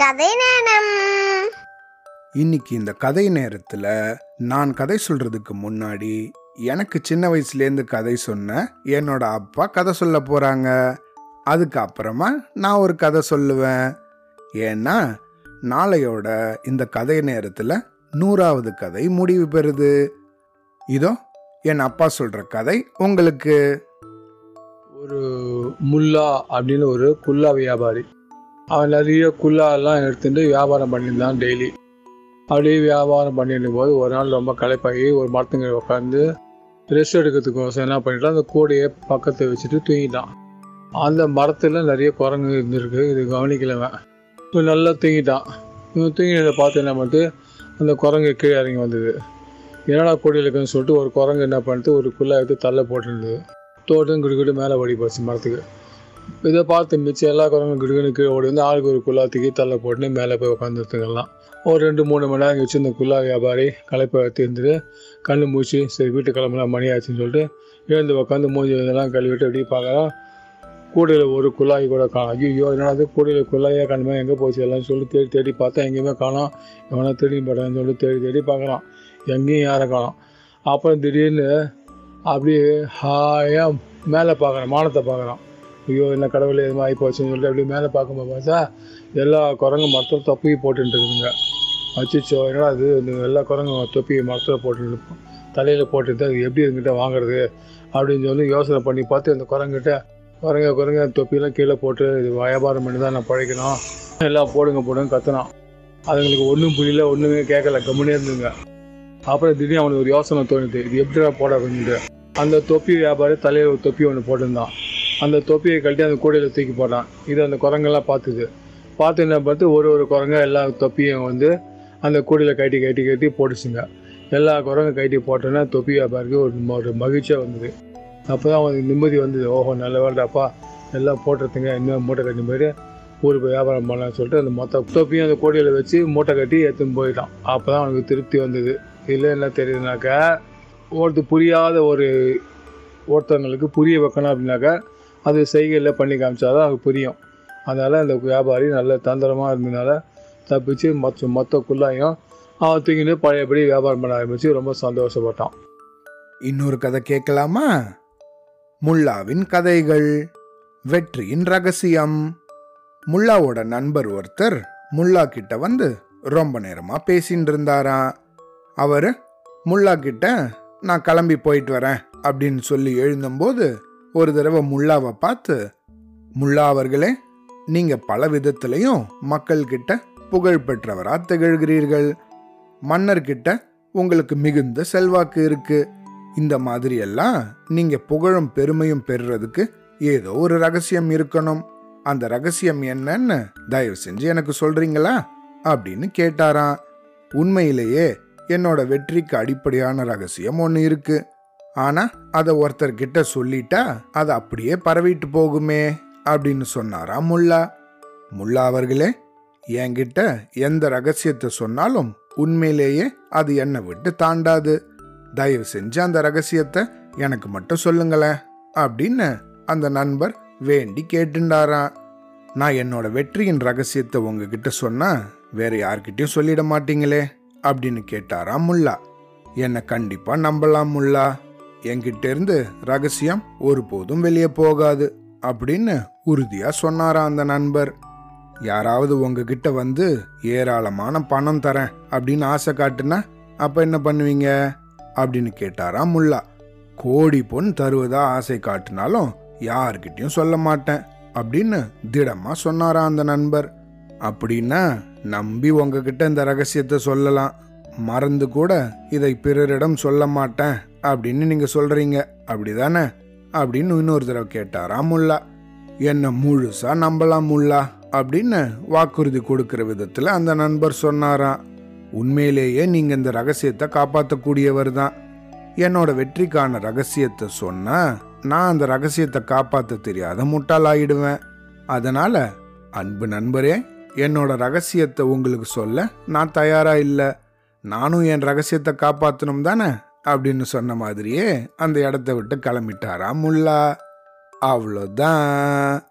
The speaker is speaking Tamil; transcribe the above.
கதை நேரம் இன்னைக்கு இந்த கதை நேரத்துல நான் கதை சொல்றதுக்கு முன்னாடி எனக்கு சின்ன வயசுலேருந்து கதை சொன்ன என்னோட அப்பா கதை சொல்ல போறாங்க. அதுக்கப்புறமா நான் ஒரு கதை சொல்லுவேன். ஏன்னா நாளையோட இந்த கதை நேரத்துல நூறாவது கதை முடிவு பெறுது. இதோ என் அப்பா சொல்ற கதை உங்களுக்கு. ஒரு முல்லா அப்படின்னு ஒரு குல்லா வியாபாரி. அவன் நிறைய குல்லா எடுத்துட்டு வியாபாரம் பண்ணியிருந்தான் டெய்லி அப்படியே வியாபாரம் பண்ணிருக்கும் போது ஒரு நாள் ரொம்ப களைப்பாகி ஒரு மரத்துங்க உட்காந்து ரெஸ்ட் எடுக்கிறதுக்கோசம் என்ன பண்ணிட்டான்? அந்த கூடையை பக்கத்தை வச்சுட்டு தூங்கிட்டான். அந்த மரத்தில் நிறைய குரங்கு இருந்திருக்கு. இது கவனிக்கலவன் இவன் நல்லா தூங்கிட்டான். இவன் தூங்கினதை பார்த்து என்ன பண்ணிட்டு அந்த குரங்கு கீழே இறங்கி வந்தது. என்னடா கூடையில் இருக்குன்னு சொல்லிட்டு ஒரு குரங்கு என்ன பண்ணிட்டு ஒரு குல்லா எடுத்து தள்ள போட்டுருந்தது. தோட்டம் குடிக்கிட்டு மேலே ஓடி போச்சு மரத்துக்கு. இதை பார்த்து மிச்சம் எல்லா குரங்கும் கிடுக்குன்னு கீழே ஓடி வந்து ஆளுக்கு ஒரு குல்லா தூக்கி தள்ள போட்டுன்னு மேலே போய் உட்காந்துருத்துங்கலாம் ஒரு ரெண்டு மூணு மணி நேரம் வச்சு இந்த குல்லா வியாபாரி களைப்பை தீர்ந்துட்டு கண்ணு மூச்சு சரி வீட்டு கிளம்பலாம் மணி ஆச்சுன்னு சொல்லிட்டு எழுந்து உட்காந்து மூஞ்சி இதெல்லாம் கழுவிட்டு அப்படியே பார்க்கலாம் கூடையில் ஒரு குழாய் கூட காணும். ஐயோ என்னது கூடையில் குழாயே காணுமே எங்கே போச்சு? எல்லாம் சொல்லி தேடி தேடி பார்த்தா எங்கேயுமே காணோம். எவனா தேடி போட்டான்னு சொல்லி தேடி தேடி பார்க்கலாம் எங்கேயும் யாரை காணும். அப்புறம் திடீர்னு அப்படியே ஹாயாக மேலே பார்க்குறேன் மானத்தை பார்க்குறான். ஐயோ என்ன கடவுள் எதுவும் ஆகி போச்சுன்னு சொல்லிட்டு அப்படியே மேலே பார்க்கும்போது பார்த்தா எல்லா குரங்கும் மரத்தில் தொப்பி போட்டுட்டு இருக்குதுங்க. அச்சிச்சோ என்னடா அது இந்த எல்லா குரங்கும் தொப்பி மரத்தில் போட்டு தலையில் போட்டுட்டு அது எப்படி இருந்துகிட்ட வாங்குறது? அப்படின்னு சொல்லி யோசனை பண்ணி பார்த்து அந்த குரங்கிட்ட குரங்க குரங்க தொப்பியெல்லாம் கீழே போட்டு இது வியாபாரம் பண்ணி தான் நான் பழைக்கணும் எல்லாம் போடுங்க போடுங்க கத்துனான் அதுங்களுக்கு ஒன்றும் புரியல ஒன்றுமே கேட்கல கம்முனே இருந்துங்க. அப்புறம் திடீர்னு அவனுக்கு ஒரு யோசனை தோணுது இது எப்படிடா போட அப்படின்ட்டு. அந்த தொப்பி வியாபாரி தலையில் ஒரு தொப்பி ஒன்று போட்டிருந்தான். அந்த தொப்பியை கழட்டி அந்த கூடையில் தூக்கி போட்டான். இது அந்த குரங்கெல்லாம் பார்த்துது. பார்த்து என்ன பார்த்து ஒரு ஒரு குரங்க எல்லா தொப்பியும் வந்து அந்த கூடையில் கட்டி கட்டி கட்டி போட்டுச்சுங்க. எல்லா குரங்கும் கட்டி போட்டோன்னா தொப்பி வியாபாரிக்கு ஒரு ஒரு மகிழ்ச்சியாக வந்தது. அப்போ தான் அவனுக்கு நிம்மதி வந்தது. ஓஹோ நல்ல வேண்டாப்பா எல்லாம் போட்டுறதுங்க. இன்னும் மூட்டை கட்டி மாதிரி ஊருக்கு வியாபாரம் பண்ணலாம்னு சொல்லிட்டு அந்த மொத்த தொப்பியும் அந்த கோடியில் வச்சு மூட்டை கட்டி எடுத்துன்னு போயிட்டான். அப்போ தான் அவனுக்கு திருப்தி வந்தது. இல்லை என்ன தெரியுதுனாக்கா ஒருத்தர் புரியாத ஒரு ஒருத்தவங்களுக்கு புரிய வைக்கணும் அப்படின்னாக்கா அது செய்கையில் பண்ணி காமிச்சாதான் அது புரியும். அதனால் அந்த வியாபாரி நல்ல தந்திரமாக இருந்ததுனால தப்பிச்சு மொத்த மொத்த குள்ளாயும் அவன் தூக்கிட்டு பழையபடி வியாபாரம் பண்ண ஆரம்பிச்சு ரொம்ப சந்தோஷப்பட்டான். இன்னொரு கதை கேட்கலாமா? முல்லாவின் கதைகள் வெற்றியின் ரகசியம். முல்லாவோட நண்பர் ஒருத்தர் முல்லா கிட்ட வந்து ரொம்ப நேரமாக பேசின்னு இருந்தாராம் அவர் முல்லா கிட்ட நான் கிளம்பி போயிட்டு வரேன் அப்படின்னு சொல்லி எழுந்தும்போது ஒரு தடவை முல்லாவை பார்த்து முல்லா அவர்களே நீங்க பல விதத்திலையும் மக்கள்கிட்ட புகழ் பெற்றவரா திகழ்கிறீர்கள். மன்னர்கிட்ட உங்களுக்கு மிகுந்த செல்வாக்கு இருக்கு. இந்த மாதிரியெல்லாம் நீங்க புகழும் பெருமையும் பெறுறதுக்கு ஏதோ ஒரு ரகசியம் இருக்கணும். அந்த ரகசியம் என்னன்னு தயவு செஞ்சு எனக்கு சொல்றீங்களா? அப்படின்னு கேட்டாராம். உண்மையிலேயே என்னோட வெற்றிக்கு அடிப்படையான ரகசியம் ஒன்று இருக்குது ஆனா அதை ஒருத்தர்கிட்ட சொல்லிட்டா அது அப்படியே பரவிட்டு போகுமே அப்படின்னு சொன்னாரா முல்லா. முல்லா அவர்களே என்கிட்ட எந்த ரகசியத்தை சொன்னாலும் உண்மையிலேயே அது என்னை விட்டு தாண்டாது. தயவு செஞ்சு அந்த ரகசியத்தை எனக்கு மட்டும் சொல்லுங்களேன் அப்படின்னு அந்த நண்பர் வேண்டி கேட்டுண்டாராம் நான் என்னோட வெற்றியின் ரகசியத்தை உங்ககிட்ட சொன்னா வேற யார்கிட்டயும் சொல்லிட மாட்டீங்களே அப்படின்னு கேட்டாராம் முல்லா. என்னை கண்டிப்பா நம்பலாம் முல்லா. என்கிட்ட இருந்து ரகசியம் ஒருபோதும் வெளியே போகாது அப்படின்னு உறுதியா சொன்னாரா அந்த நண்பர். யாராவது உங்ககிட்ட வந்து ஏராளமான பணம் தரேன் அப்படின்னு ஆசை காட்டுனா அப்ப என்ன பண்ணுவீங்க? அப்படின்னு கேட்டாரா முல்லா. கோடி பொன் தருவதா ஆசை காட்டினாலும் யார்கிட்டயும் சொல்ல மாட்டேன் அப்படின்னு திடமா சொன்னாரா அந்த நண்பர். அப்படின்னா நம்பி உங்ககிட்ட இந்த ரகசியத்தை சொல்லலாம். மறந்து கூட இதை பிறரிடம் சொல்ல மாட்டேன் அப்படின்னு நீங்கள் சொல்கிறீங்க அப்படி அப்படிதானே? அப்படின்னு இன்னொரு தடவை கேட்டாரா முல்லா. என்ன முழுசா நம்பலாம் முல்லா? அப்படின்னு வாக்குறுதி கொடுக்குற விதத்தில் அந்த நண்பர் சொன்னாராம் உண்மையிலேயே நீங்கள் இந்த ரகசியத்தை காப்பாற்றக்கூடியவர் தான். என்னோட வெற்றிக்கான ரகசியத்தை சொன்னால் நான் அந்த ரகசியத்தை காப்பாற்ற தெரியாத முட்டாளாயிடுவேன் அதனால் அன்பு நண்பரே என்னோட ரகசியத்தை உங்களுக்கு சொல்ல நான் தயாராக இல்லை. நானும் என் ரகசியத்தை காப்பாற்றணும் தானே? அப்படின்னு சொன்ன மாதிரியே அந்த இடத்த விட்டு கிளம்பிட்டாராம் முல்லா. அவ்வளோதான்.